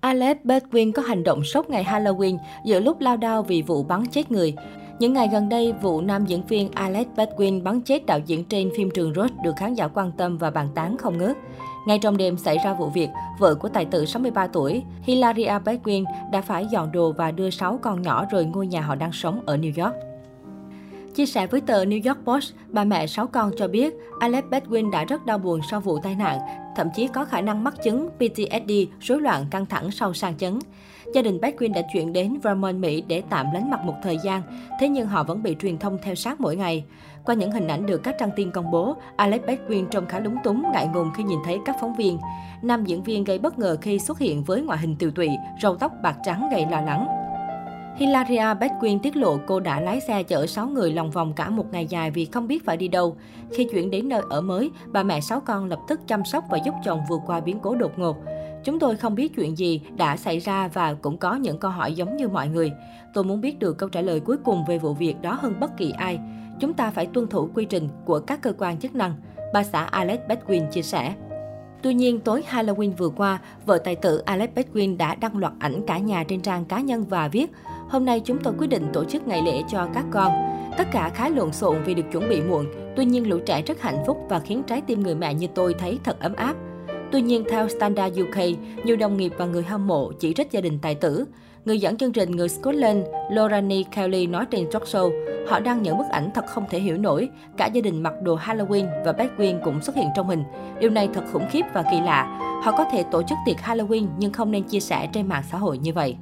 Alex Baldwin có hành động sốc ngày Halloween giữa lúc lao đao vì vụ bắn chết người. Những ngày gần đây, vụ nam diễn viên Alex Baldwin bắn chết đạo diễn trên phim Trường Road được khán giả quan tâm và bàn tán không ngớt. Ngay trong đêm xảy ra vụ việc, vợ của tài tử 63 tuổi, Hilaria Baldwin đã phải dọn đồ và đưa 6 con nhỏ rời ngôi nhà họ đang sống ở New York. Chia sẻ với tờ New York Post, bà mẹ 6 con cho biết Alex Baldwin đã rất đau buồn sau vụ tai nạn, thậm chí có khả năng mắc chứng PTSD, rối loạn căng thẳng sau sang chấn. Gia đình Baldwin đã chuyển đến Vermont, Mỹ để tạm lánh mặt một thời gian, thế nhưng họ vẫn bị truyền thông theo sát mỗi ngày. Qua những hình ảnh được các trang tin công bố, Alex Baldwin trông khá lúng túng, ngại ngùng khi nhìn thấy các phóng viên. Nam diễn viên gây bất ngờ khi xuất hiện với ngoại hình tiều tụy, râu tóc bạc trắng gây lo lắng. Hilaria Baldwin tiết lộ cô đã lái xe chở 6 người lòng vòng cả một ngày dài vì không biết phải đi đâu. Khi chuyển đến nơi ở mới, bà mẹ 6 con lập tức chăm sóc và giúp chồng vượt qua biến cố đột ngột. Chúng tôi không biết chuyện gì đã xảy ra và cũng có những câu hỏi giống như mọi người. Tôi muốn biết được câu trả lời cuối cùng về vụ việc đó hơn bất kỳ ai. Chúng ta phải tuân thủ quy trình của các cơ quan chức năng, bà xã Alex Baldwin chia sẻ. Tuy nhiên, tối Halloween vừa qua, vợ tài tử Alex Baldwin đã đăng loạt ảnh cả nhà trên trang cá nhân và viết Hôm nay chúng tôi quyết định tổ chức ngày lễ cho các con. Tất cả khá lộn xộn vì được chuẩn bị muộn, tuy nhiên lũ trẻ rất hạnh phúc và khiến trái tim người mẹ như tôi thấy thật ấm áp. Tuy nhiên, theo Standard UK, nhiều đồng nghiệp và người hâm mộ chỉ trích gia đình tài tử. Người dẫn chương trình người Scotland Lorraine Kelly nói trên talk show, họ đăng những bức ảnh thật không thể hiểu nổi. Cả gia đình mặc đồ Halloween và Baldwin cũng xuất hiện trong hình. Điều này thật khủng khiếp và kỳ lạ. Họ có thể tổ chức tiệc Halloween nhưng không nên chia sẻ trên mạng xã hội như vậy.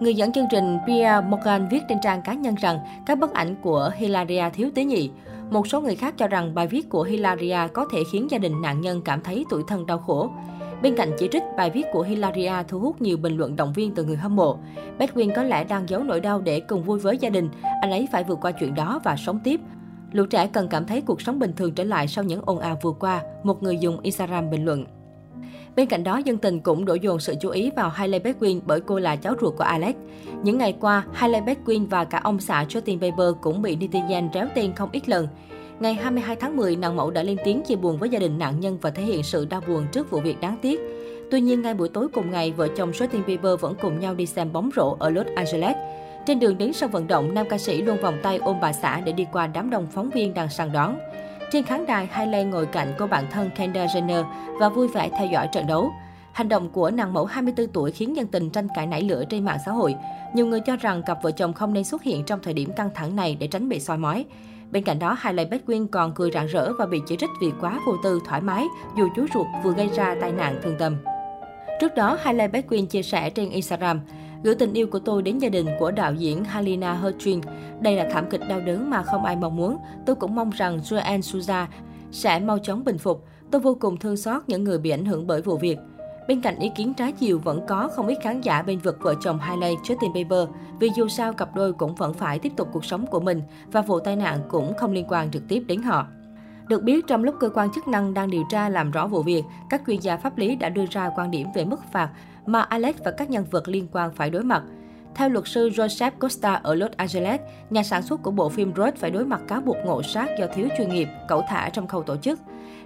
Người dẫn chương trình Pierre Morgan viết trên trang cá nhân rằng các bức ảnh của Hilaria thiếu tế nhị. Một số người khác cho rằng bài viết của Hilaria có thể khiến gia đình nạn nhân cảm thấy tủi thân đau khổ. Bên cạnh chỉ trích, bài viết của Hilaria thu hút nhiều bình luận động viên từ người hâm mộ. Bedwin có lẽ đang giấu nỗi đau để cùng vui với gia đình. Anh ấy phải vượt qua chuyện đó và sống tiếp. Lũ trẻ cần cảm thấy cuộc sống bình thường trở lại sau những ồn ào vừa qua, một người dùng Instagram bình luận. Bên cạnh đó, dân tình cũng đổ dồn sự chú ý vào Hailey Baldwin bởi cô là cháu ruột của Alex. Những ngày qua, Hailey Baldwin và cả ông xã Justin Bieber cũng bị netizen réo tên không ít lần. Ngày 22 tháng 10, nàng mẫu đã lên tiếng chia buồn với gia đình nạn nhân và thể hiện sự đau buồn trước vụ việc đáng tiếc. Tuy nhiên, ngay buổi tối cùng ngày, vợ chồng Justin Bieber vẫn cùng nhau đi xem bóng rổ ở Los Angeles. Trên đường đến sân vận động, nam ca sĩ luôn vòng tay ôm bà xã để đi qua đám đông phóng viên đang săn đón. Trên khán đài, Hailey ngồi cạnh cô bạn thân Kendall Jenner và vui vẻ theo dõi trận đấu. Hành động của nàng mẫu 24 tuổi khiến dân tình tranh cãi nảy lửa trên mạng xã hội. Nhiều người cho rằng cặp vợ chồng không nên xuất hiện trong thời điểm căng thẳng này để tránh bị soi mói. Bên cạnh đó, Hailey Baldwin còn cười rạng rỡ và bị chỉ trích vì quá vô tư, thoải mái, dù chú ruột vừa gây ra tai nạn thương tâm. Trước đó, Hailey Baldwin chia sẻ trên Instagram, gửi tình yêu của tôi đến gia đình của đạo diễn Halina Hutchin. Đây là thảm kịch đau đớn mà không ai mong muốn. Tôi cũng mong rằng Joanne Souza sẽ mau chóng bình phục. Tôi vô cùng thương xót những người bị ảnh hưởng bởi vụ việc. Bên cạnh ý kiến trái chiều vẫn có không ít khán giả bên vực vợ chồng Hailey, Justin Bieber, vì dù sao cặp đôi cũng vẫn phải tiếp tục cuộc sống của mình và vụ tai nạn cũng không liên quan trực tiếp đến họ. Được biết, trong lúc cơ quan chức năng đang điều tra làm rõ vụ việc, các chuyên gia pháp lý đã đưa ra quan điểm về mức phạt mà Alex và các nhân vật liên quan phải đối mặt. Theo luật sư Joseph Costa ở Los Angeles, nhà sản xuất của bộ phim Road phải đối mặt cáo buộc ngộ sát do thiếu chuyên nghiệp, cẩu thả trong khâu tổ chức.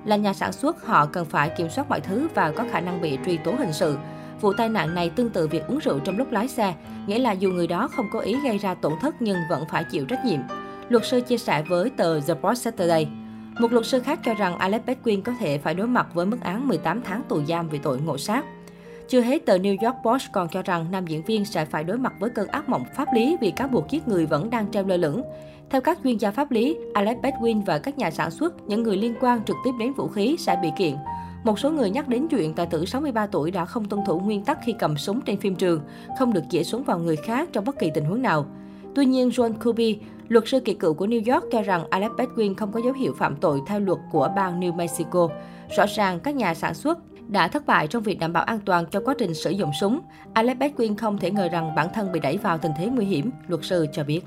Là nhà sản xuất, họ cần phải kiểm soát mọi thứ và có khả năng bị truy tố hình sự. Vụ tai nạn này tương tự việc uống rượu trong lúc lái xe, nghĩa là dù người đó không có ý gây ra tổn thất nhưng vẫn phải chịu trách nhiệm. Luật sư chia sẻ với tờ The Post Saturday. Một luật sư khác cho rằng Alex Baldwin có thể phải đối mặt với mức án 18 tháng tù giam vì tội ngộ sát. Chưa hết, tờ New York Post còn cho rằng nam diễn viên sẽ phải đối mặt với cơn ác mộng pháp lý vì cáo buộc giết người vẫn đang treo lơ lửng. Theo các chuyên gia pháp lý, Alex Baldwin và các nhà sản xuất, những người liên quan trực tiếp đến vũ khí sẽ bị kiện. Một số người nhắc đến chuyện tài tử 63 tuổi đã không tuân thủ nguyên tắc khi cầm súng trên phim trường, không được chĩa súng vào người khác trong bất kỳ tình huống nào. Tuy nhiên, John Kirby, luật sư kỳ cựu của New York cho rằng Alex Baldwin không có dấu hiệu phạm tội theo luật của bang New Mexico. Rõ ràng, các nhà sản xuất đã thất bại trong việc đảm bảo an toàn cho quá trình sử dụng súng. Alex Baldwin không thể ngờ rằng bản thân bị đẩy vào tình thế nguy hiểm, luật sư cho biết.